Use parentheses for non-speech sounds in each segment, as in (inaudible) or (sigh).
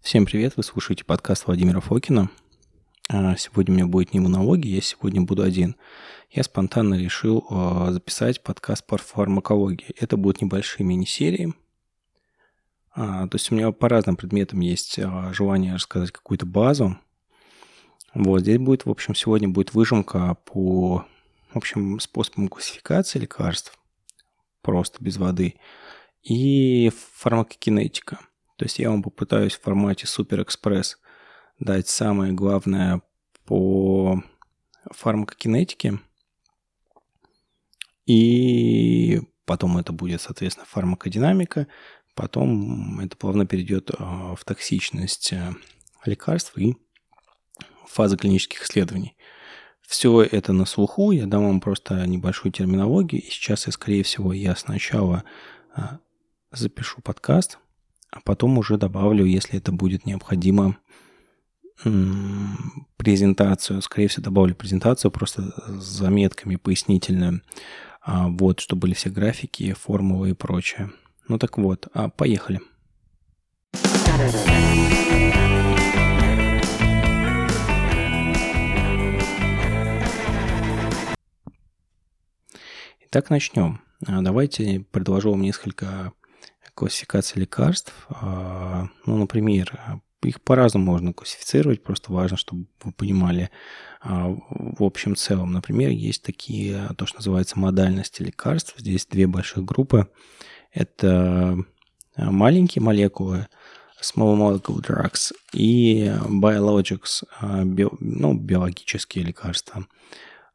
Всем привет, вы слушаете подкаст Владимира Фокина. А, сегодня у меня будет не монологи, я сегодня буду один. Я спонтанно решил а, записать подкаст по фармакологии. Это будут небольшие мини-серии. А, то есть у меня по разным предметам есть желание рассказать какую-то базу. Вот здесь будет, в общем, сегодня будет выжимка по, в общем, способам классификации лекарств, просто без воды, и фармакокинетика – то есть я вам попытаюсь в формате Супер Экспресс дать самое главное по фармакокинетике. И потом это будет, соответственно, фармакодинамика. Потом это плавно перейдет а, в токсичность э, лекарств и фазы клинических исследований. Все это на слуху, я дам вам просто небольшую терминологию. И сейчас я, скорее всего, я сначала а, запишу подкаст – а потом уже добавлю, если это будет необходимо, презентацию. Скорее всего, добавлю презентацию просто с заметками пояснительную. А, вот, чтобы были все графики, формулы и прочее. Ну так вот, а поехали. Итак, начнем. А, давайте предложу вам несколько классификация лекарств. А, ну, например, их по-разному можно классифицировать, просто важно, чтобы вы понимали а, в общем целом. Например, есть такие, то, что называется модальности лекарств. Здесь две больших группы. Это маленькие молекулы, small molecule drugs, и biologics, а, био, ну, биологические лекарства.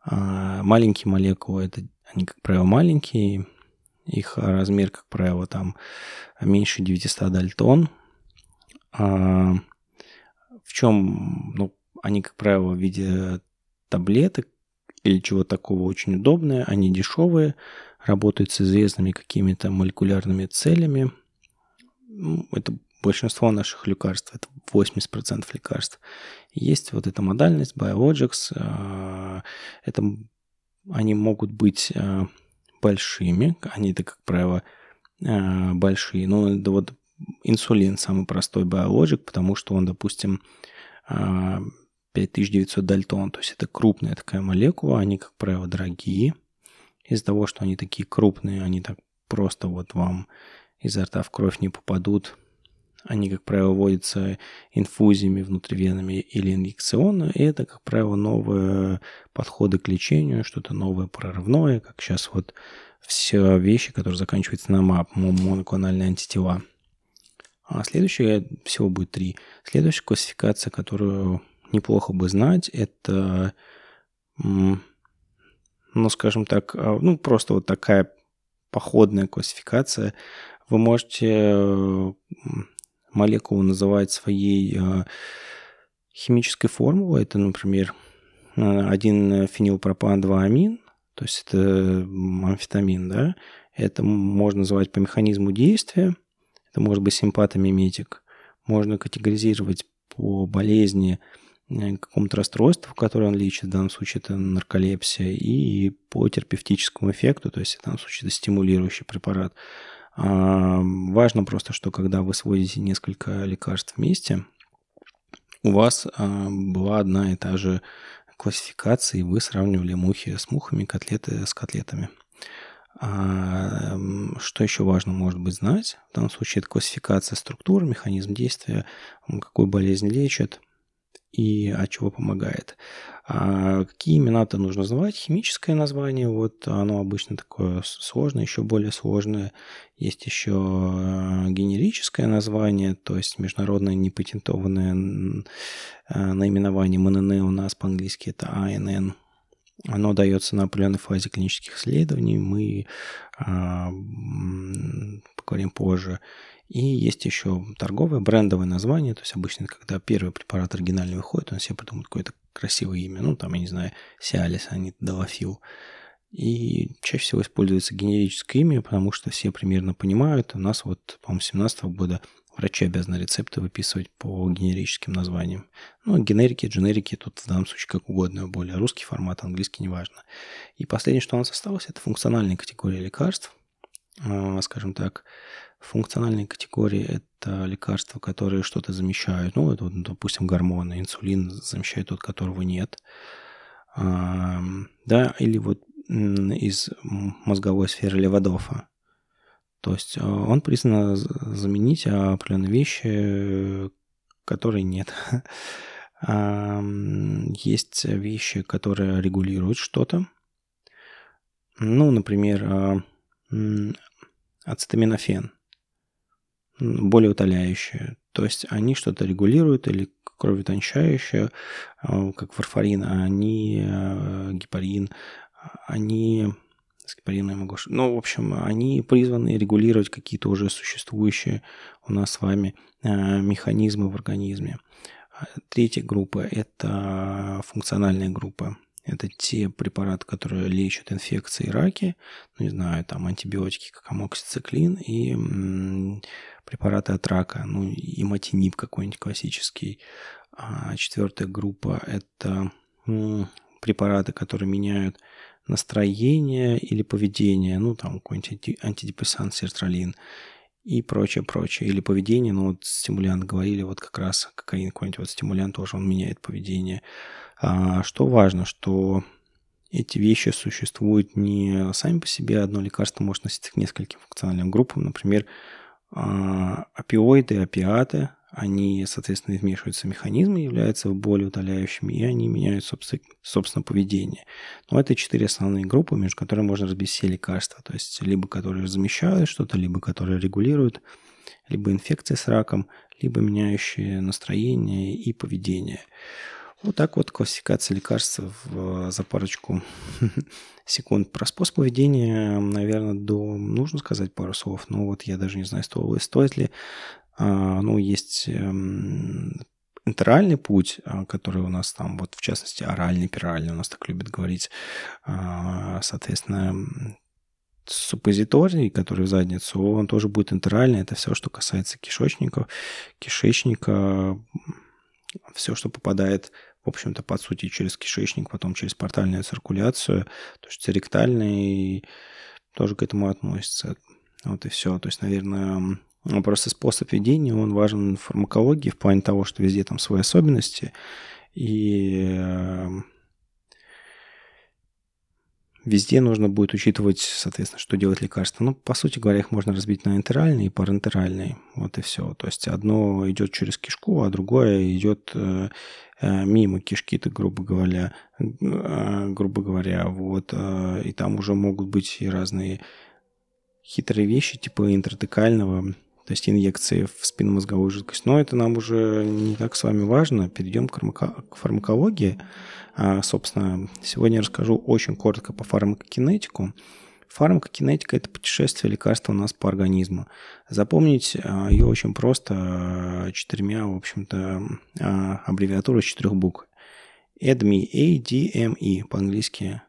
Маленькие молекулы, это они, как правило, маленькие, их размер, как правило, там меньше 900 дальтон. А в чем, ну, они, как правило, в виде таблеток или чего такого очень удобное, они дешевые, работают с известными какими-то молекулярными целями. Ну, это большинство наших лекарств, это 80% лекарств. Есть вот эта модальность, biologics, а, это они могут быть а, большими. Они-то, как правило, э, большие. Но это вот инсулин самый простой биологик, потому что он, допустим, 5900 э, дальтон, то есть это крупная такая молекула, они, как правило, дорогие. Из-за того, что они такие крупные, они так просто вот вам изо рта в кровь не попадут, они, как правило, вводятся инфузиями внутривенными или инъекционно. И это, как правило, новые подходы к лечению, что-то новое прорывное, как сейчас вот все вещи, которые заканчиваются на МАП, моноклональные антитела. А следующее, всего будет три. Следующая классификация, которую неплохо бы знать, это, ну, скажем так, а, ну, просто вот такая походная классификация. Вы можете молекулу называть своей а, химической формулой. Это, например, один фенилпропан 2 амин, то есть это амфетамин, да. Это можно называть по механизму действия. Это может быть симпатомиметик. Можно категоризировать по болезни, э, какому-то расстройству, которое он лечит, в данном случае это нарколепсия, и по терапевтическому эффекту, то есть в данном случае это стимулирующий препарат. Важно просто, что когда вы сводите несколько лекарств вместе, у вас была одна и та же классификация, и вы сравнивали мухи с мухами, котлеты с котлетами. Что еще важно, может быть, знать? В данном случае это классификация структур, механизм действия, какую болезнь лечит, и от чего помогает. А какие имена-то нужно знать? Химическое название, вот оно обычно такое сложное, еще более сложное. Есть еще э, генерическое название, то есть международное непатентованное э, наименование МНН у нас по-английски это АНН. Оно дается на определенной фазе клинических исследований. Мы а, поговорим позже. И есть еще торговое, брендовое название. То есть обычно, когда первый препарат оригинальный выходит, он себе придумает какое-то красивое имя. Ну, там, я не знаю, Сиалис, а не Далафил. И чаще всего используется генерическое имя, потому что все примерно понимают. У нас вот, по-моему, с 2017 года врачи обязаны рецепты выписывать по генерическим названиям. Ну, генерики, дженерики тут в данном случае как угодно, более русский формат, английский, неважно. И последнее, что у нас осталось, это функциональные категории лекарств. А, скажем так, Функциональные категории – это лекарства, которые что-то замещают. Ну, это, допустим, гормоны, инсулин замещает тот, которого нет. Да, или вот из мозговой сферы Левадофа. То есть а, он призван заменить определенные вещи, которые нет. (laughs) Есть вещи, которые регулируют что-то. Ну, например, а, ацетаминофен, более утоляющие. То есть они что-то регулируют или кроветончающее, а, как варфарин, а они гепарин, они с гепарином могу... Ну, в общем, они призваны регулировать какие-то уже существующие у нас с вами механизмы в организме. Третья группа – это функциональная группа. Это те препараты, которые лечат инфекции и раки. Ну, не знаю, там антибиотики, как амоксициклин и препараты от рака. Ну, и матинип какой-нибудь классический. А четвертая группа – это препараты, которые меняют настроение или поведение. Ну, там какой-нибудь антидепрессант, сертралин и прочее, прочее. Или поведение, ну вот стимулянт говорили, вот как раз кокаин какой-нибудь вот стимулянт тоже, он меняет поведение. А, что важно, что эти вещи существуют не сами по себе, одно лекарство может носиться к нескольким функциональным группам, например, а, опиоиды, опиаты, они, соответственно, вмешиваются в механизмы, являются более утоляющими, и они меняют, собственно, поведение. Но это четыре основные группы, между которыми можно разбить все лекарства. То есть, либо которые замещают что-то, либо которые регулируют, либо инфекции с раком, либо меняющие настроение и поведение. Вот так вот классификация лекарств в, за парочку (laughs) секунд. Про способ поведения, наверное, до, нужно сказать пару слов, но вот я даже не знаю, стоит, стоит ли а, ну, есть эм, интеральный путь, а, который у нас там, вот в частности, оральный, пиральный, у нас так любят говорить, а, соответственно, суппозиторий, который в задницу, он тоже будет интеральный. Это все, что касается кишечников, кишечника, все, что попадает, в общем-то, по сути, через кишечник, потом через портальную циркуляцию, то есть ректальный тоже к этому относится. Вот и все. То есть, наверное, просто способ ведения, он важен в фармакологии в плане того, что везде там свои особенности. И эм, везде нужно будет учитывать, соответственно, что делать лекарства. Ну, по сути говоря, их можно разбить на интеральные и парентеральные. Вот и все. То есть одно идет через кишку, а другое идет э, э, мимо кишки, то грубо говоря, э, грубо говоря, вот, и там уже могут быть и разные хитрые вещи, типа интратекального то есть инъекции в спинномозговую жидкость. Но это нам уже не так с вами важно. Перейдем к, фармакологии. А, собственно, сегодня я расскажу очень коротко по фармакокинетику. Фармакокинетика – это путешествие лекарства у нас по организму. Запомнить а, ее очень просто а, четырьмя, в общем-то, а, аббревиатура из четырех букв. ADME, ADME по-английски.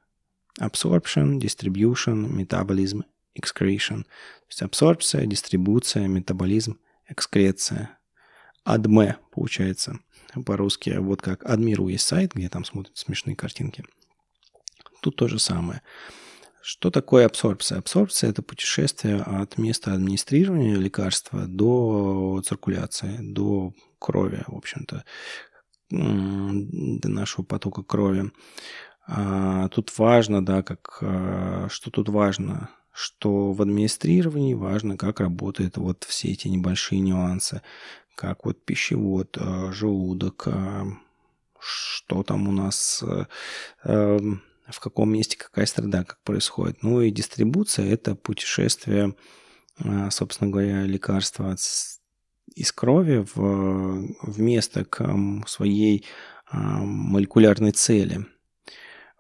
Absorption, Distribution, Metabolism, excretion. Есть абсорбция, дистрибуция, метаболизм, экскреция. Адме, получается, по-русски. Вот как Адмиру есть сайт, где там смотрят смешные картинки. Тут то же самое. Что такое абсорбция? Абсорбция – это путешествие от места администрирования лекарства до циркуляции, до крови, в общем-то, до нашего потока крови. А тут важно, да, как, а, что тут важно? Что в администрировании важно, как работают вот все эти небольшие нюансы, как вот пищевод, э, желудок, э, что там у нас, э, эм, в каком месте какая среда, как происходит. Ну и дистрибуция – это путешествие, собственно говоря, лекарства из крови в, в место к своей молекулярной цели –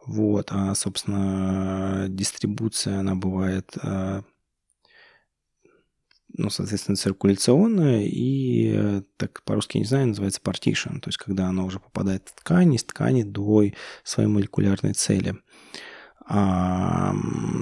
вот, а, собственно, дистрибуция, она бывает, а, ну, соответственно, циркуляционная и, так по-русски не знаю, называется partition, то есть когда она уже попадает в ткань, из ткани до своей молекулярной цели. А,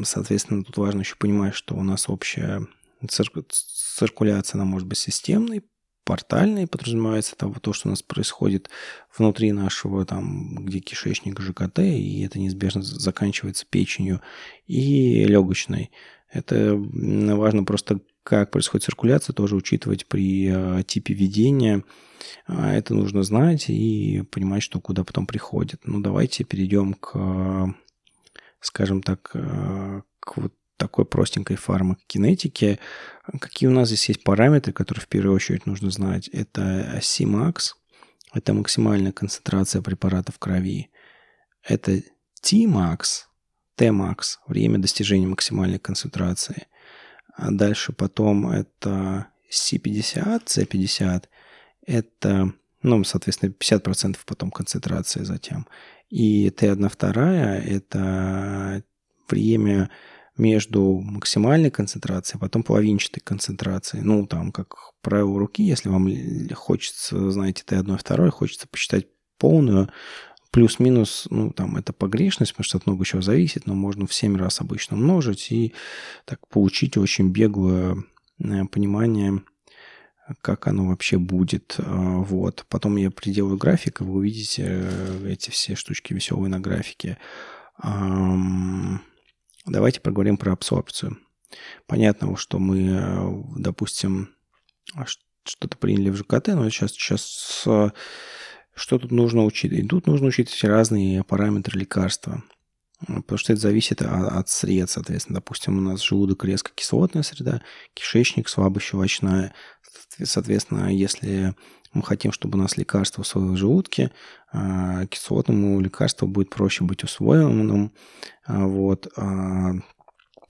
соответственно, тут важно еще понимать, что у нас общая циркуляция, она может быть системной, портальные подразумевается того, то, что у нас происходит внутри нашего, там, где кишечник, ЖКТ, и это неизбежно заканчивается печенью, и легочной. Это важно просто как происходит циркуляция, тоже учитывать при э, типе ведения. А, это нужно знать и понимать, что куда потом приходит. Ну, давайте перейдем к, скажем так, к вот такой простенькой фармакокинетике. Какие у нас здесь есть параметры, которые в первую очередь нужно знать? Это Cmax, это максимальная концентрация препарата в крови. Это Tmax, Tmax, время достижения максимальной концентрации. А дальше потом это C50, C50, это, ну, соответственно, 50% потом концентрации затем. И T1 вторая – это время между максимальной концентрацией, потом половинчатой концентрацией. Ну, там, как правило руки, если вам хочется, знаете, T1 второй, хочется посчитать полную, Плюс-минус, ну, там, это погрешность, потому что от много чего зависит, но можно в 7 раз обычно умножить и так получить очень беглое э, понимание, как оно вообще будет. А, вот. Потом я приделаю график, и вы увидите э, эти все штучки веселые на графике. Давайте поговорим про абсорбцию. Понятно, что мы, э, допустим, а что-то приняли в ЖКТ, но сейчас, сейчас что тут нужно учитывать? тут нужно учитывать разные параметры лекарства. Потому что это зависит от сред, соответственно. Допустим, у нас желудок резко кислотная среда, кишечник слабощелочная. Соответственно, если мы хотим, чтобы у нас лекарство в желудке, а, кислотному лекарству будет проще быть усвоенным. А, вот. А,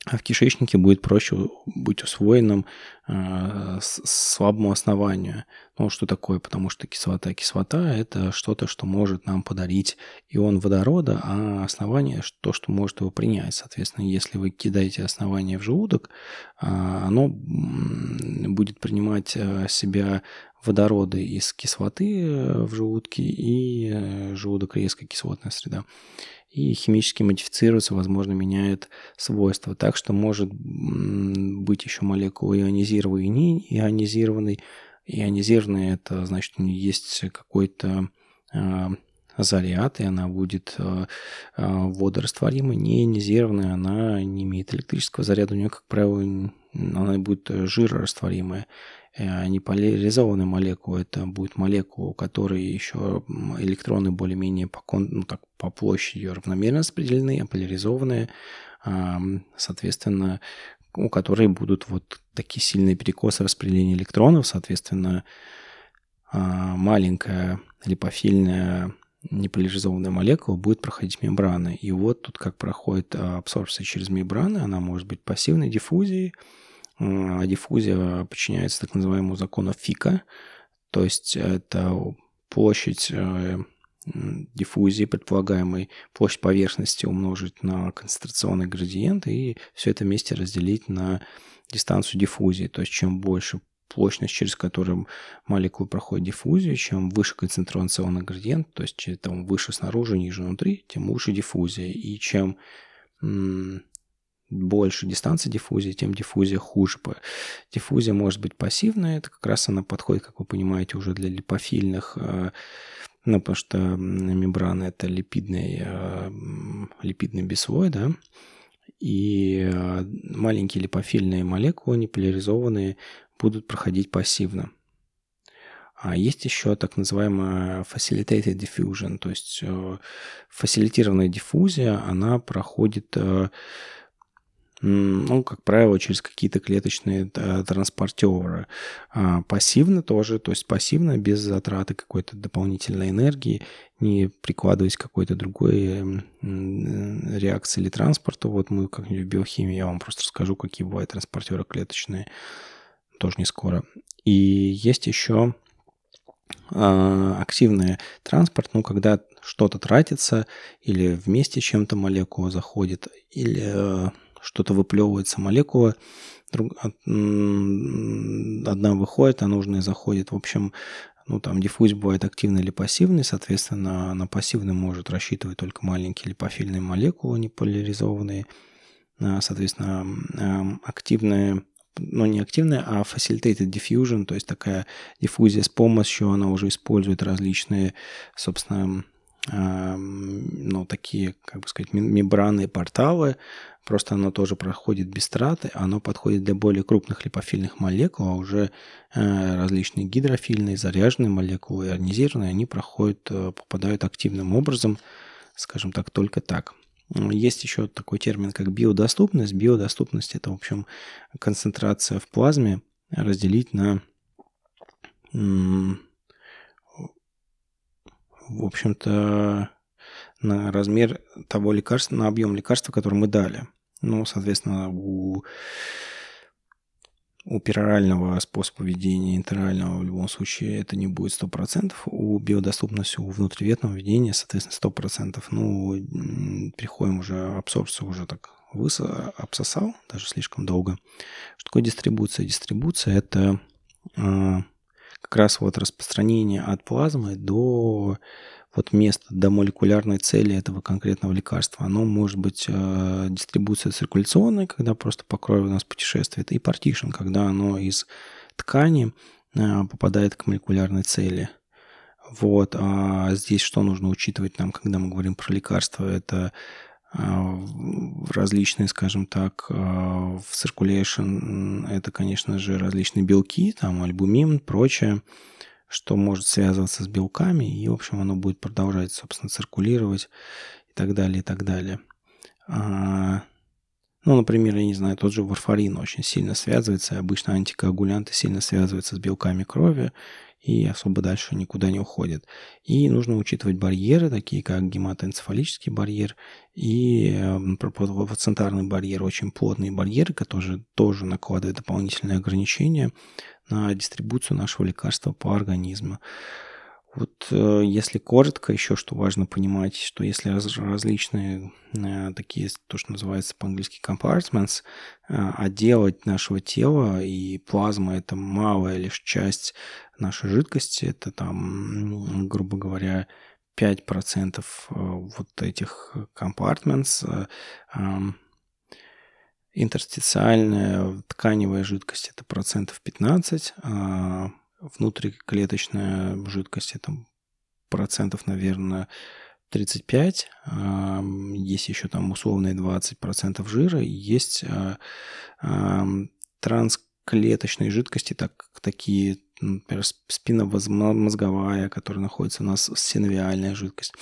а в кишечнике будет проще быть усвоенным э, слабому основанию. Ну, что такое? Потому что кислота кислота – это что-то, что может нам подарить ион водорода, а основание – то, что может его принять. Соответственно, если вы кидаете основание в желудок, э, оно будет принимать себя водороды из кислоты э, в желудке и э, желудок резко кислотная среда и химически модифицируется, возможно, меняет свойства. Так что может быть еще молекула ионизированной и не ионизированной. Ионизированная – это значит, у нее есть какой-то э, заряд, и она будет водорастворимой. Не ионизированная, она не имеет электрического заряда, у нее, как правило, она будет жирорастворимая. Э, не поляризованная молекула, это будет молекула, у которой еще электроны более-менее по, ну, так, по площади равномерно распределены, а поляризованные, соответственно, у которой будут вот такие сильные перекосы распределения электронов, соответственно, а, маленькая липофильная неполяризованная молекула будет проходить мембраны. И вот тут как проходит а, абсорбция через мембраны, она может быть пассивной диффузией, а диффузия подчиняется так называемому закону Фика, то есть это площадь э, диффузии предполагаемой, площадь поверхности умножить на концентрационный градиент и все это вместе разделить на дистанцию диффузии. То есть чем больше площадь, через которую молекулы проходят диффузию, чем выше концентрационный градиент, то есть чем выше снаружи, ниже внутри, тем лучше диффузия. И чем больше дистанции диффузии, тем диффузия хуже. Диффузия может быть пассивная, это как раз она подходит, как вы понимаете, уже для липофильных, э, ну, потому что мембрана – это липидный, э, липидный бислой, да, и э, маленькие липофильные молекулы, неполяризованные, будут проходить пассивно. А есть еще так называемая facilitated diffusion, то есть фасилитированная диффузия, она проходит ну, как правило, через какие-то клеточные транспортеры. А пассивно тоже, то есть пассивно, без затраты какой-то дополнительной энергии, не прикладываясь к какой-то другой реакции или транспорту. Вот мы как-нибудь в биохимии, я вам просто расскажу, какие бывают транспортеры клеточные, тоже не скоро. И есть еще а, активный транспорт, ну, когда что-то тратится, или вместе чем-то молекула заходит, или э, что-то выплевывается молекула, друг, одна выходит, а нужная заходит. В общем, ну, там диффузия бывает активный или пассивный, соответственно, на пассивный может рассчитывать только маленькие липофильные молекулы, не поляризованные. А, соответственно, активная но не активная, а facilitated diffusion, то есть такая диффузия с помощью, она уже использует различные, собственно, ну, такие, как бы сказать, мембраны, порталы, просто оно тоже проходит без траты, оно подходит для более крупных липофильных молекул, а уже э, различные гидрофильные, заряженные молекулы, ионизированные, они проходят, э, попадают активным образом, скажем так, только так. Есть еще такой термин, как биодоступность. Биодоступность – это, в общем, концентрация в плазме разделить на в общем-то, на размер того лекарства, на объем лекарства, которое мы дали. Ну, соответственно, у, у перорального способа введения, интерального в любом случае это не будет 100%. У биодоступности, у внутривенного введения, соответственно, 100%. Ну, приходим уже, абсорбцию уже так высо, обсосал, даже слишком долго. Что такое дистрибуция? Дистрибуция – это а, как раз вот распространение от плазмы до вот места, до молекулярной цели этого конкретного лекарства. Оно может быть э, дистрибуция циркуляционная, когда просто по крови у нас путешествует, и партишн, когда оно из ткани э, попадает к молекулярной цели. Вот. А здесь что нужно учитывать нам, когда мы говорим про лекарства? Это различные, скажем так, а, в circulation это, конечно же, различные белки, там альбумин, прочее, что может связываться с белками, и, в общем, оно будет продолжать, собственно, циркулировать и так далее, и так далее. А, ну, например, я не знаю, тот же варфарин очень сильно связывается, обычно антикоагулянты сильно связываются с белками крови, и особо дальше никуда не уходит. И нужно учитывать барьеры, такие как гематоэнцефалический барьер и эм, плацентарный барьер, очень плотные барьеры, которые тоже накладывают дополнительные ограничения на дистрибуцию нашего лекарства по организму. Вот э, если коротко, еще что важно понимать, что если раз, различные э, такие, то, что называется по-английски compartments, э, отделать нашего тела, и плазма – это малая лишь часть нашей жидкости, это там, грубо говоря, 5% вот этих compartments, интерстициальная тканевая жидкость – это процентов 15, внутриклеточная жидкость, это процентов, наверное, 35, есть еще там условные 20% жира, есть а, трансклеточные жидкости, так, такие, например, спинномозговая, которая находится у нас синовиальная жидкость.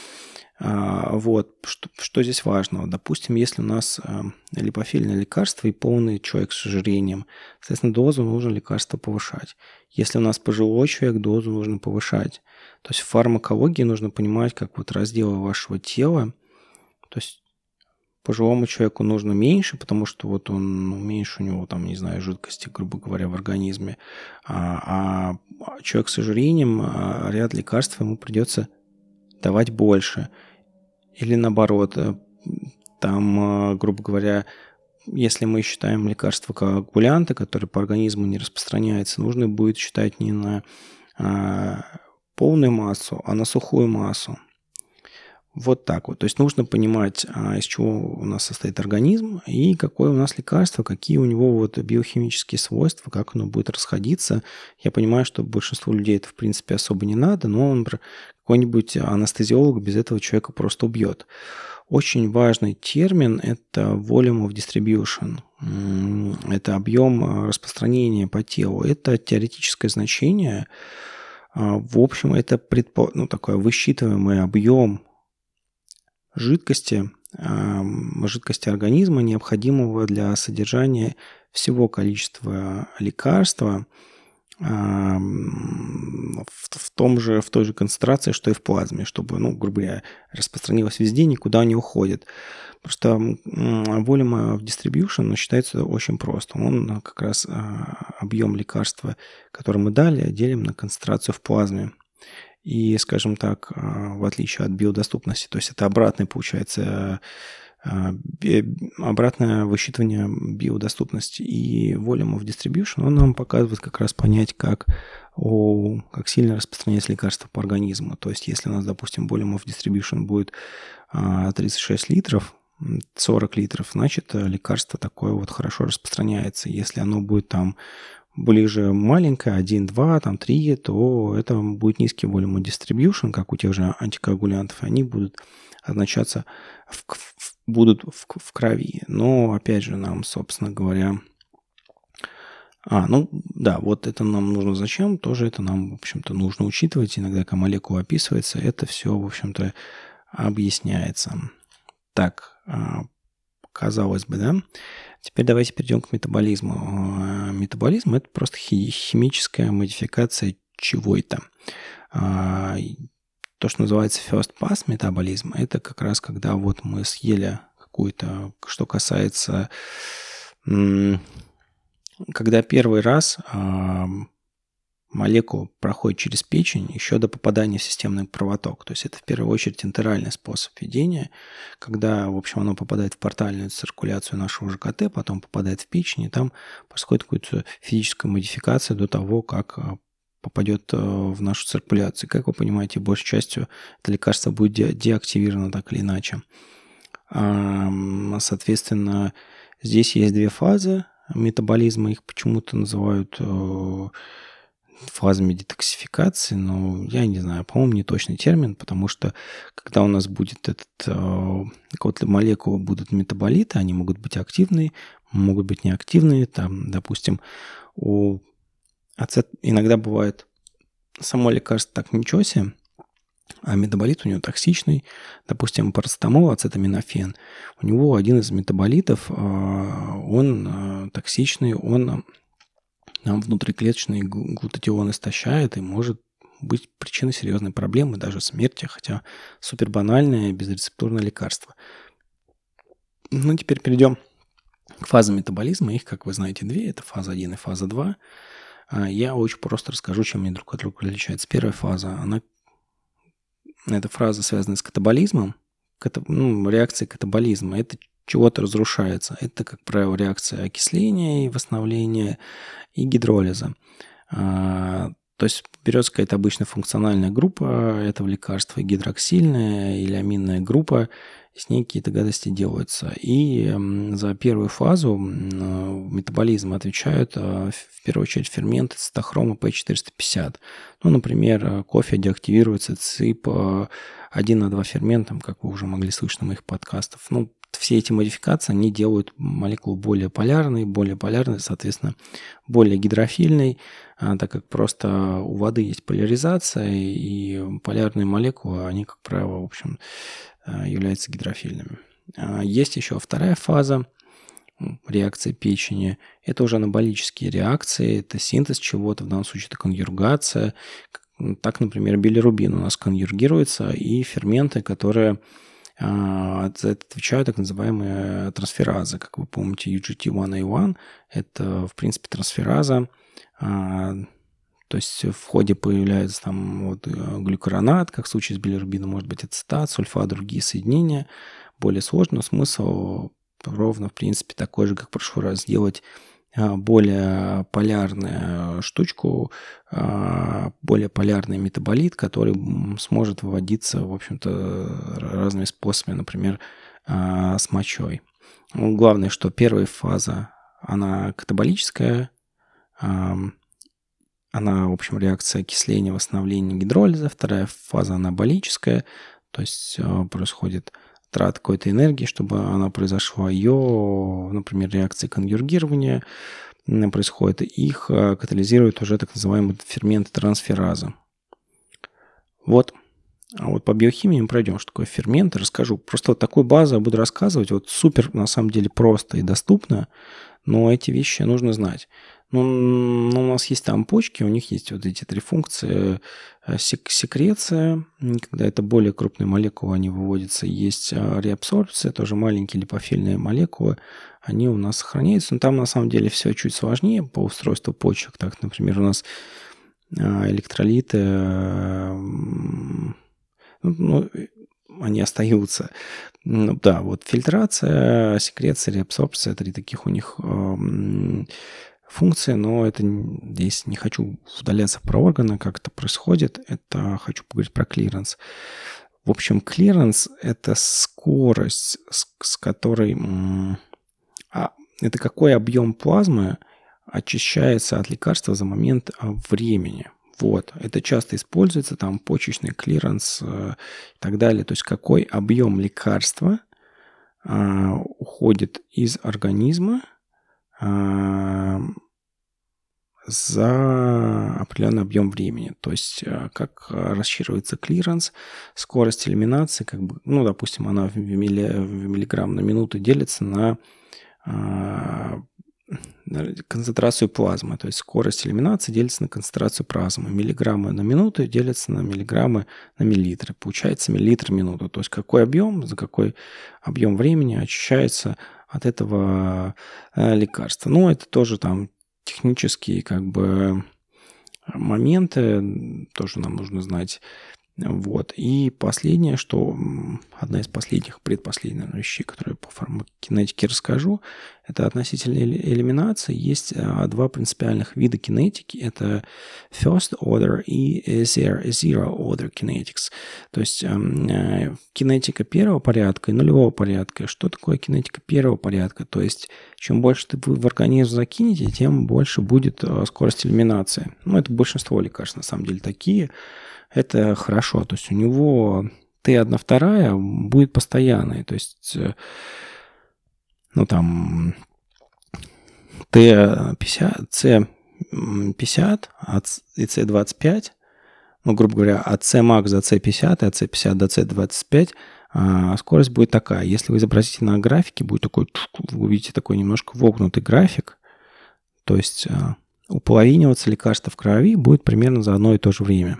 А, вот, что, что здесь важного? Допустим, если у нас а, липофильное лекарство и полный человек с ожирением, соответственно, дозу нужно лекарство повышать. Если у нас пожилой человек, дозу нужно повышать. То есть в фармакологии нужно понимать, как вот разделы вашего тела, то есть пожилому человеку нужно меньше, потому что вот он ну, меньше у него там, не знаю, жидкости, грубо говоря, в организме, а, а человек с ожирением, а, ряд лекарств ему придется давать больше. Или наоборот, э, там, э, грубо говоря, если мы считаем лекарства коагулянты, которые по организму не распространяются, нужно будет считать не на а, полную массу, а на сухую массу. Вот так вот. То есть нужно понимать, а, из чего у нас состоит организм и какое у нас лекарство, какие у него вот биохимические свойства, как оно будет расходиться. Я понимаю, что большинству людей это в принципе особо не надо, но, какой-нибудь анестезиолог без этого человека просто убьет. Очень важный термин – это volume of distribution. Это объем а, распространения по телу. Это теоретическое значение. А, в общем, это предпо... ну, такой высчитываемый объем жидкости, жидкости организма, необходимого для содержания всего количества лекарства – в, том же, в той же концентрации, что и в плазме, чтобы, ну, грубо говоря, распространилось везде, никуда не уходит. Просто volume of distribution считается очень простым. Он как раз а, объем лекарства, который мы дали, делим на концентрацию в плазме. И, скажем так, а, в отличие от биодоступности, то есть это обратный, получается, а, обратное высчитывание биодоступности и volume of distribution, он нам показывает как раз понять, как, о, как сильно распространяется лекарство по организму. То есть, если у нас, допустим, volume of distribution будет 36 а, литров, 40 литров, значит, лекарство такое вот хорошо распространяется. Если оно будет там ближе маленькая, 1, 2, там 3, то это будет низкий volume distribution, как у тех же антикоагулянтов, они будут означаться, в, в, будут в, в крови. Но, опять же, нам, собственно говоря, а, ну да, вот это нам нужно зачем? Тоже это нам, в общем-то, нужно учитывать. Иногда, когда молекула описывается, это все, в общем-то, объясняется. Так, а, казалось бы, да? Теперь давайте перейдем к метаболизму. А, метаболизм – это просто химическая модификация чего-то. А, то, что называется first pass метаболизм, это как раз когда вот мы съели какую-то, что касается когда первый раз э, молекула проходит через печень еще до попадания в системный проводок. То есть это в первую очередь интеральный способ ведения, когда, в общем, оно попадает в портальную циркуляцию нашего ЖКТ, потом попадает в печень, и там происходит какая-то физическая модификация до того, как а, попадет э, в нашу циркуляцию. Как вы понимаете, большей частью это лекарство будет де- деактивировано так или иначе. Соответственно, здесь есть две фазы метаболизма, их почему-то называют э, фазами детоксификации, но я не знаю, по-моему, не точный термин, потому что когда у нас будет этот, э, вот молекулы будут метаболиты, они могут быть активные, могут быть неактивные, там, допустим, у ацет иногда бывает само лекарство так ничего себе, а метаболит у него токсичный. Допустим, парацетамол, ацетаминофен. У него один из метаболитов, а, он а, токсичный, он нам внутриклеточный глутатион истощает и может быть причиной серьезной проблемы, даже смерти, хотя супер банальное безрецептурное лекарство. Ну, теперь перейдем к фазам метаболизма. Их, как вы знаете, две. Это фаза 1 и фаза 2. А, я очень просто расскажу, чем они друг от друга отличаются. Первая фаза, она эта фраза связана с катаболизмом, ката, ну, реакцией катаболизма. Это чего-то разрушается. Это, как правило, реакция окисления и восстановления и гидролиза. А, то есть берется какая-то обычно функциональная группа этого лекарства, гидроксильная или аминная группа, с ней какие-то гадости делаются. И за первую фазу метаболизма отвечают а, в первую очередь ферменты цитохрома P450. Ну, например, кофе деактивируется ЦИП 1 на 2 ферментом, как вы уже могли слышать на моих подкастах. Ну, все эти модификации, они делают молекулу более полярной, более полярной, соответственно, более гидрофильной, а, так как просто у воды есть поляризация, и полярные молекулы, они, как правило, в общем, а, являются гидрофильными. А, есть еще вторая фаза реакции печени. Это уже анаболические реакции, это синтез чего-то, в данном случае это конъюргация. Так, например, билирубин у нас конъюргируется, и ферменты, которые за это отвечают так называемые трансферазы. Как вы помните, UGT1A1 – это, в принципе, трансфераза, то есть в ходе появляется там вот э, глюкоронат, как в случае с билирубином, может быть ацетат, сульфат, другие соединения. Более сложный смысл ровно, в принципе, такой же, как в прошлый раз, сделать а, более полярную штучку, а, более полярный метаболит, который сможет выводиться, в общем-то, разными способами, например, а, с мочой. Ну, главное, что первая фаза, она катаболическая, она, в общем, реакция окисления, восстановления гидролиза. Вторая фаза анаболическая, то есть происходит трат какой-то энергии, чтобы она произошла. Ее, например, реакции конъюргирования происходит. Их э, катализируют уже так называемые ферменты трансфераза. Вот. А вот по биохимии мы пройдем, что такое ферменты, расскажу. Просто вот такую базу я буду рассказывать. Вот супер, на самом деле, просто и доступно, но эти вещи нужно знать. Ну, ну, у нас есть там почки, у них есть вот эти три функции. Э, сек секреция, когда это более крупные молекулы, они выводятся. Есть э, реабсорбция, тоже маленькие липофильные молекулы. Они у нас сохраняются. Но там на самом деле все чуть сложнее по устройству почек. Так, например, у нас э, электролиты, ну, они остаются. Ну, да, вот фильтрация, секреция, реабсорбция, три таких у них функции, но это здесь не хочу удаляться про органы, как это происходит. Это хочу поговорить про клиренс. В общем, клиренс – это скорость, с, с которой… А, это какой объем плазмы очищается от лекарства за момент а, времени. Вот, это часто используется, там, почечный клиренс э, и так далее. То есть какой объем лекарства э, уходит из организма за определенный объем времени. То есть э, как рассчитывается клиренс, скорость элиминации, как бы, ну, допустим, она в, милли, в миллиграмм на минуту делится на э, концентрацию плазмы, то есть скорость элиминации делится на концентрацию плазмы. Миллиграммы на минуту делятся на миллиграммы на миллилитры. Получается миллилитр в минуту. То есть какой объем, за какой объем времени очищается от этого э, лекарства. Ну, это тоже там технические как бы моменты, тоже нам нужно знать вот. И последнее, что одна из последних, предпоследних вещей, которые по фармакинетике расскажу, это относительно элиминации. Есть а, два принципиальных вида кинетики. Это first order и zero, order kinetics. То есть э, кинетика первого порядка и нулевого порядка. Что такое кинетика первого порядка? То есть чем больше ты в организм закинете, тем больше будет а, скорость элиминации. Ну, это большинство лекарств на самом деле такие это хорошо. То есть у него Т1 вторая будет постоянной. То есть, э, ну там, Т50, С50 и С25, ну, грубо говоря, от С max до С50 и от С50 до С25 а, скорость будет такая. Если вы изобразите на графике, будет такой, вы увидите такой немножко вогнутый график, то есть а, уполовиниваться лекарство в крови будет примерно за одно и то же время.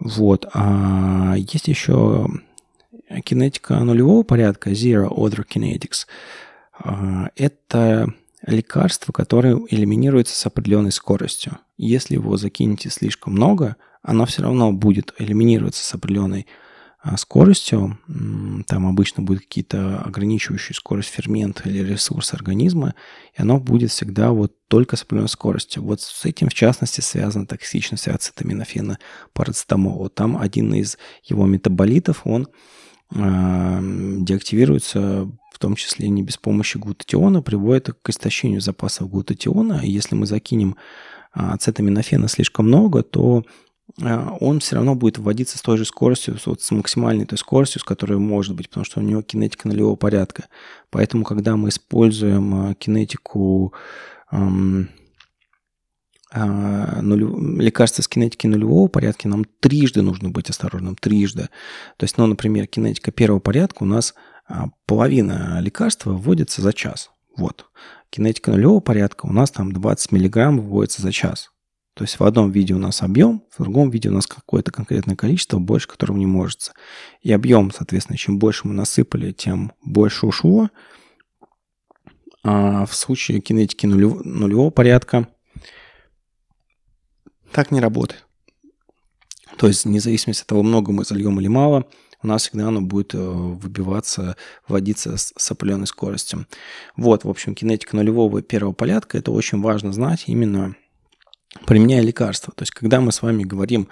Вот. А есть еще кинетика нулевого порядка, Zero Order Kinetics. А, это лекарство, которое элиминируется с определенной скоростью. Если его закинете слишком много, оно все равно будет элиминироваться с определенной а, скоростью, там обычно будет какие-то ограничивающие скорость фермента или ресурс организма, и оно будет всегда вот только с определенной скоростью. Вот с этим, в частности, связана токсичность ацетаминофена парацетамола. Там один из его метаболитов, он э, деактивируется в том числе не без помощи глутатиона, приводит к истощению запасов глутатиона. И если мы закинем ацетаминофена слишком много, то а, он все равно будет вводиться с той же скоростью, вот с максимальной той скоростью, с которой может быть, потому что у него кинетика нулевого порядка. Поэтому, когда мы используем а, кинетику эм, э, нулев... лекарства с кинетики нулевого порядка, нам трижды нужно быть осторожным, трижды. То есть, ну, например, кинетика первого порядка у нас половина лекарства вводится за час. Вот. Кинетика нулевого порядка у нас там 20 миллиграмм вводится за час. То есть в одном виде у нас объем, в другом виде у нас какое-то конкретное количество, больше которого не может. И объем, соответственно, чем больше мы насыпали, тем больше ушло. А в случае кинетики нулев, нулевого порядка так не работает. То есть, вне зависимости от того, много мы зальем или мало, у нас всегда оно будет э, выбиваться, вводиться с, определенной скоростью. Вот, в общем, кинетика нулевого первого порядка, это очень важно знать именно применяя лекарства. То есть, когда мы с вами говорим,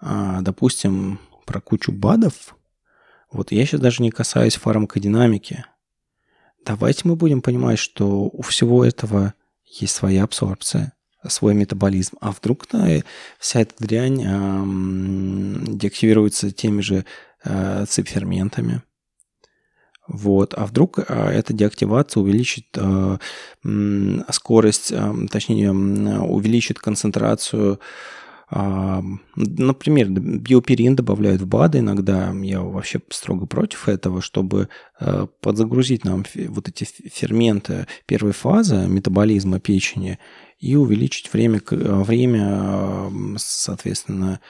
а, допустим, про кучу БАДов, вот я сейчас даже не касаюсь фармакодинамики, давайте мы будем понимать, что у всего этого есть своя абсорбция, свой метаболизм. А вдруг да, вся эта дрянь э, деактивируется теми же э, цепферментами, вот. А вдруг а, эта деактивация увеличит э, скорость, э, точнее, увеличит концентрацию Например, биоперин добавляют в БАДы иногда. Я вообще строго против этого, чтобы подзагрузить нам вот эти ферменты первой фазы метаболизма печени и увеличить время, время соответственно,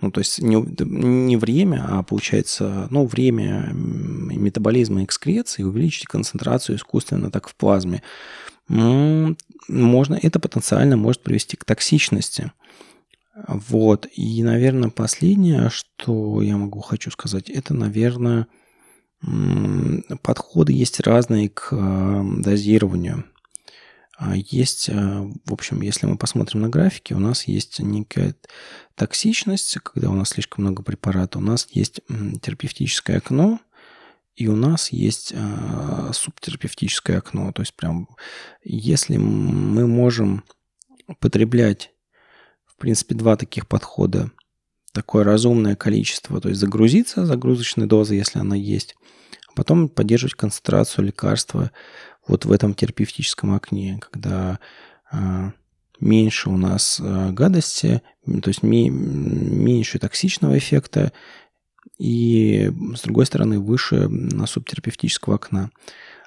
ну, то есть не, не время, а получается, ну, время метаболизма экскреции увеличить концентрацию искусственно так в плазме. Можно, это потенциально может привести к токсичности. Вот. И, наверное, последнее, что я могу хочу сказать, это, наверное, подходы есть разные к э, дозированию. А есть, э, в общем, если мы посмотрим на графики, у нас есть некая токсичность, когда у нас слишком много препарата, у нас есть терапевтическое окно, и у нас есть э, субтерапевтическое окно. То есть прям если мы можем потреблять, в принципе, два таких подхода, такое разумное количество, то есть загрузиться загрузочной дозы, если она есть, а потом поддерживать концентрацию лекарства вот в этом терапевтическом окне, когда э, меньше у нас э, гадости, то есть меньше токсичного эффекта, и, с другой стороны, выше субтерапевтического окна.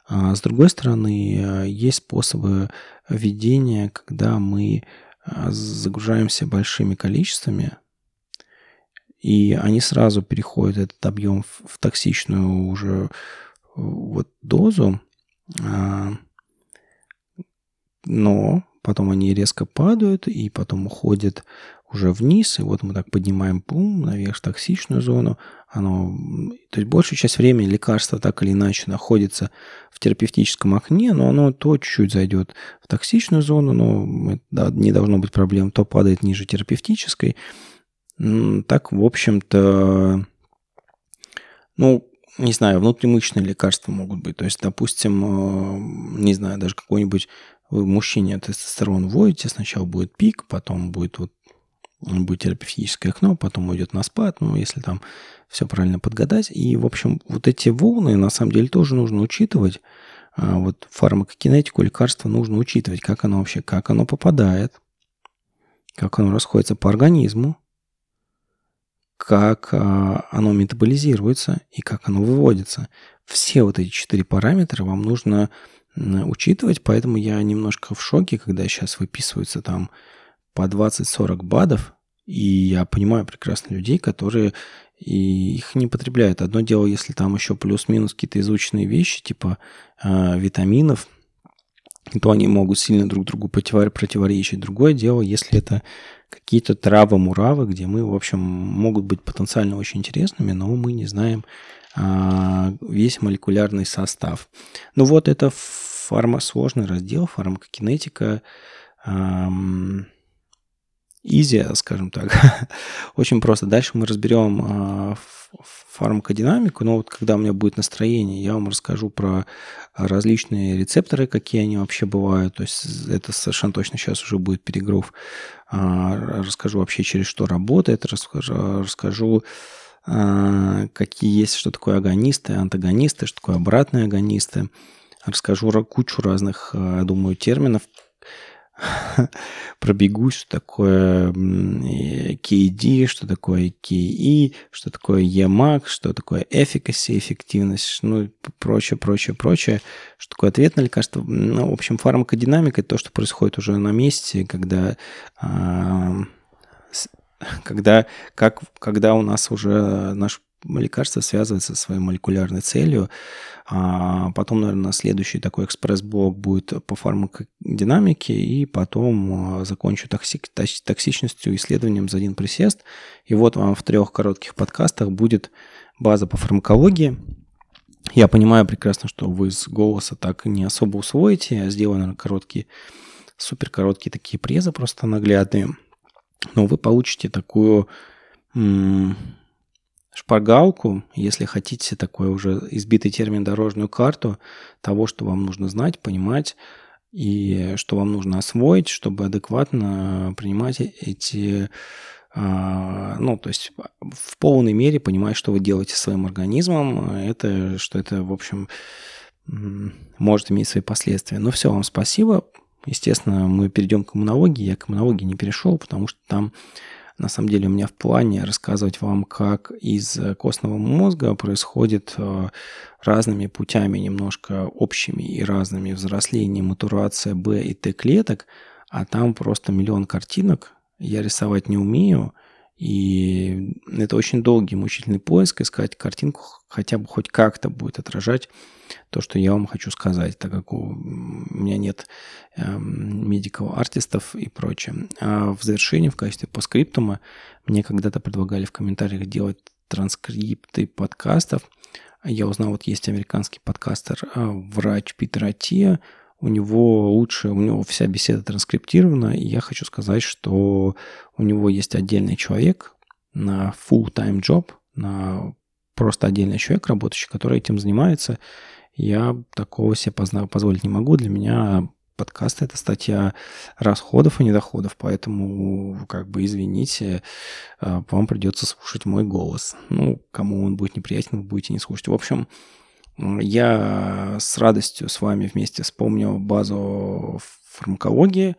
А с другой стороны, э, есть способы ведения, когда мы э, загружаемся большими количествами, и они сразу переходят этот объем в, в токсичную уже вот дозу, а, но потом они резко падают и потом уходят уже вниз, и вот мы так поднимаем пум наверх токсичную зону, оно, то есть большую часть времени лекарство так или иначе находится в терапевтическом окне, но оно то чуть-чуть зайдет в токсичную зону, но это не должно быть проблем, то падает ниже терапевтической. Так, в общем-то, ну, не знаю, внутримышечные лекарства могут быть. То есть, допустим, э, не знаю, даже какой-нибудь мужчине тестостерон вводите, сначала будет пик, потом будет вот будет терапевтическое окно, потом уйдет на спад, ну, если там все правильно подгадать. И, в общем, вот эти волны, на самом деле, тоже нужно учитывать. А вот фармакокинетику лекарства нужно учитывать, как оно вообще, как оно попадает, как оно расходится по организму, как а, оно метаболизируется и как оно выводится. Все вот эти четыре параметра вам нужно учитывать, поэтому я немножко в шоке, когда сейчас выписываются там по 20-40 бадов, и я понимаю прекрасно людей, которые и их не потребляют. Одно дело, если там еще плюс-минус какие-то изученные вещи, типа э, витаминов, то они могут сильно друг другу противоречить. Другое дело, если это какие-то травы-муравы, где мы, в общем, могут быть потенциально очень интересными, но мы не знаем а, весь молекулярный состав. Ну вот это фармасложный раздел, фармакокинетика. Изи, скажем так. (laughs) Очень просто. Дальше мы разберем а, фармакодинамику, но вот когда у меня будет настроение, я вам расскажу про различные рецепторы, какие они вообще бывают. То есть это совершенно точно сейчас уже будет перегрув. А, расскажу вообще, через что работает, расскажу, расскажу а, какие есть, что такое агонисты, антагонисты, что такое обратные агонисты. Расскажу кучу разных, думаю, терминов, (laughs) пробегусь, что такое KD, что такое KE, что такое EMAC, что такое efficacy, эффективность, ну, прочее, прочее, прочее, что такое на лекарство. Ну, в общем, фармакодинамика – это то, что происходит уже на месте, когда (laughs) когда, как, когда у нас уже наш лекарство связывается со своей молекулярной целью. А потом, наверное, следующий такой экспресс-блок будет по фармакодинамике, и потом а, закончу токсик, токсичностью исследованием за один присест. И вот вам в трех коротких подкастах будет база по фармакологии. Я понимаю прекрасно, что вы с голоса так не особо усвоите. Я сделаю, наверное, короткие, супер короткие такие презы, просто наглядные. Но вы получите такую шпаргалку, если хотите такой уже избитый термин дорожную карту того, что вам нужно знать, понимать и что вам нужно освоить, чтобы адекватно принимать эти, а, ну, то есть в полной мере понимать, что вы делаете своим организмом, это, что это, в общем, может иметь свои последствия. Но все, вам спасибо. Естественно, мы перейдем к иммунологии. Я к иммунологии не перешел, потому что там на самом деле у меня в плане рассказывать вам, как из костного мозга происходит э, разными путями, немножко общими и разными взросление, матурация Б и Т клеток, а там просто миллион картинок. Я рисовать не умею, и это очень долгий мучительный поиск, искать картинку хотя бы хоть как-то будет отражать то, что я вам хочу сказать, так как у меня нет медикал эм, артистов и прочее. А в завершении, в качестве постскриптума, мне когда-то предлагали в комментариях делать транскрипты подкастов. Я узнал, вот есть американский подкастер, а, врач Питер Атия, у него лучше, у него вся беседа транскриптирована, и я хочу сказать, что у него есть отдельный человек на full-time job, на просто отдельный человек, работающий, который этим занимается. Я такого себе позволить не могу. Для меня подкаст — это статья расходов и недоходов, поэтому, как бы, извините, а, вам придется слушать мой голос. Ну, кому он будет неприятен, вы будете не слушать. В общем, я с радостью с вами вместе вспомнил базу фармакологии.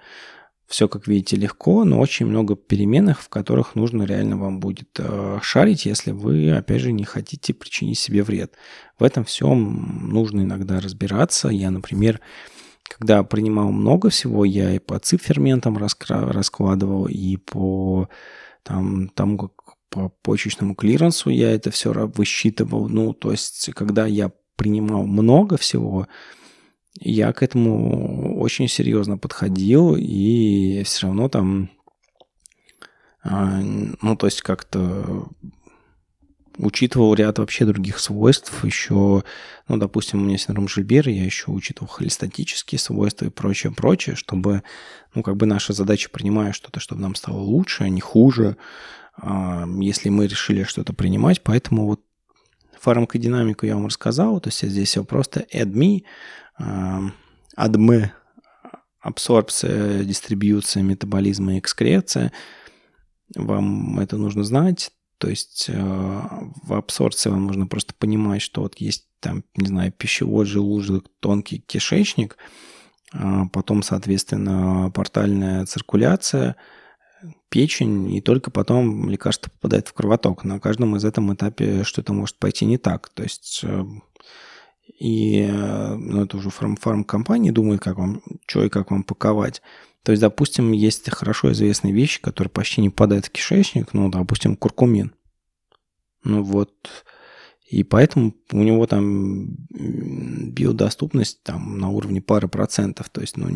Все, как видите, легко, но очень много переменных, в которых нужно реально вам будет э, шарить, если вы, опять же, не хотите причинить себе вред. В этом всем нужно иногда разбираться. Я, например, когда принимал много всего, я и по цип-ферментам раскладывал, и по там, тому, как по почечному клиренсу я это все высчитывал. Ну, то есть, когда я принимал много всего, я к этому очень серьезно подходил, и все равно там, а, ну, то есть как-то учитывал ряд вообще других свойств, еще, ну, допустим, у меня синдром Жильбера, я еще учитывал холестатические свойства и прочее, прочее, чтобы, ну, как бы наша задача, принимая что-то, чтобы нам стало лучше, а не хуже, а, если мы решили что-то принимать, поэтому вот фармакодинамику я вам рассказал, то есть здесь все просто ADME, ADME, абсорбция, дистрибьюция, метаболизм и экскреция. Вам это нужно знать. То есть э, в абсорбции вам нужно просто понимать, что вот есть там, не знаю, пищевой желудок, тонкий кишечник, а потом, соответственно, портальная циркуляция – печень, и только потом лекарство попадает в кровоток. На каждом из этом этапе что-то может пойти не так. То есть э, и э, ну, это уже фарм фармкомпании думают, как вам, что и как вам паковать. То есть, допустим, есть хорошо известные вещи, которые почти не попадают в кишечник, ну, допустим, куркумин. Ну вот, и поэтому у него там биодоступность там на уровне пары процентов, то есть ну,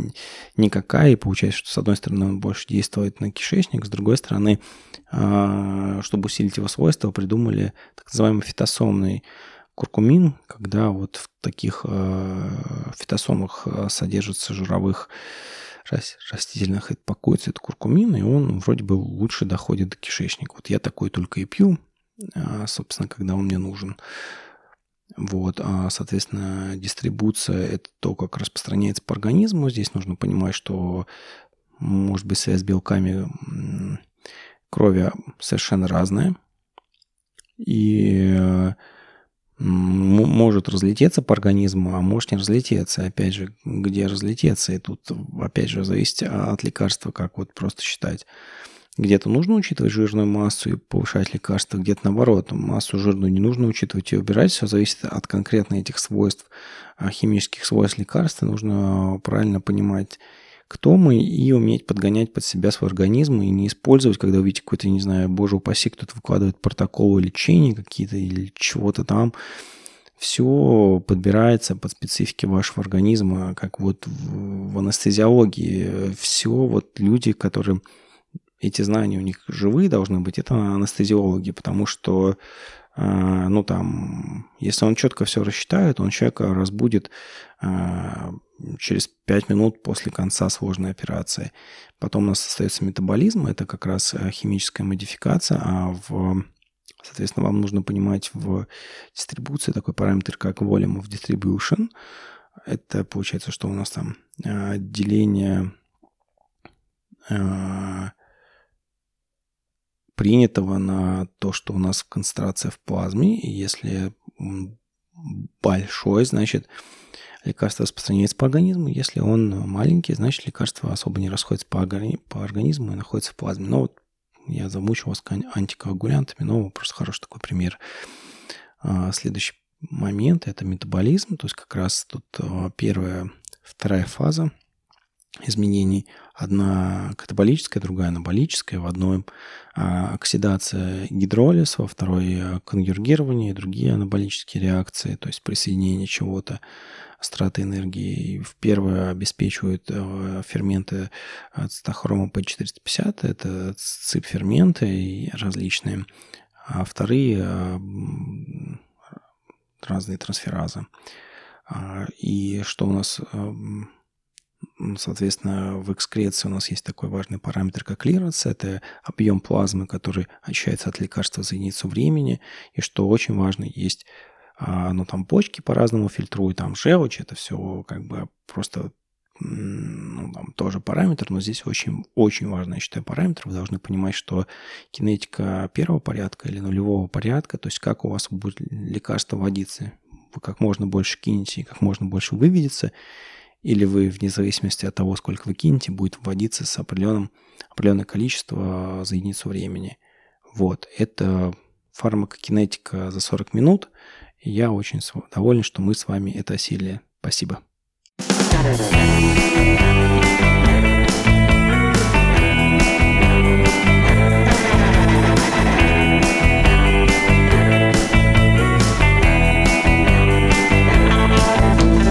никакая, и получается, что с одной стороны он больше действует на кишечник, с другой стороны, а, чтобы усилить его свойства, придумали так называемый фитосомный куркумин, когда вот в таких а, фитосомах а, содержится жировых растительных, это пакуется этот куркумин, и он вроде бы лучше доходит до кишечника. Вот я такой только и пью, собственно, когда он мне нужен. Вот, а, соответственно, дистрибуция – это то, как распространяется по организму. Здесь нужно понимать, что может быть связь с белками крови совершенно разная. И может разлететься по организму, а может не разлететься. Опять же, где разлететься? И тут, опять же, зависит от лекарства, как вот просто считать. Где-то нужно учитывать жирную массу и повышать лекарства, где-то наоборот, массу жирную не нужно учитывать и убирать. Все зависит от конкретно этих свойств, а, химических свойств лекарства. Нужно правильно понимать, кто мы, и уметь подгонять под себя свой организм, и не использовать, когда увидите какой-то, не знаю, боже упаси, кто-то выкладывает протоколы лечения какие-то или чего-то там. Все подбирается под специфики вашего организма, как вот в анестезиологии. Все вот люди, которые эти знания у них живые должны быть, это анестезиологи, потому что, э, ну там, если он четко все рассчитает, он человека разбудит э, через 5 минут после конца сложной операции. Потом у нас остается метаболизм, это как раз э, химическая модификация, а в Соответственно, вам нужно понимать в дистрибуции такой параметр, как volume of distribution. Это получается, что у нас там деление принятого на то, что у нас концентрация в плазме, и если большой, значит, лекарство распространяется по организму. Если он маленький, значит, лекарство особо не расходится по, органи- по организму и находится в плазме. Но вот я замучил вас антикоагулянтами, но просто хороший такой пример. А, следующий момент – это метаболизм. То есть как раз тут а, первая, вторая фаза – изменений. Одна катаболическая, другая анаболическая. В одной а, оксидация гидролиз, во второй а, конъюргирование другие анаболические реакции, то есть присоединение чего-то, затраты энергии. В первое обеспечивают а, ферменты цитохрома P450, это CYP -ферменты и различные, а вторые разные трансферазы. И что у нас Соответственно, в экскреции у нас есть такой важный параметр, как клиренс. Это объем плазмы, который очищается от лекарства за единицу времени. И что очень важно, есть а, ну, там почки по-разному фильтруют, там желчь, это все как бы просто ну, там тоже параметр, но здесь очень, очень важный, я считаю, параметр. Вы должны понимать, что кинетика первого порядка или нулевого порядка, то есть как у вас будет лекарство вводиться, вы как можно больше кинете и как можно больше выведется, или вы, вне зависимости от того, сколько вы кинете, будет вводиться с определенным, определенное количество за единицу времени. Вот, это фармакокинетика за 40 минут. Я очень доволен, что мы с вами это осилили. Спасибо.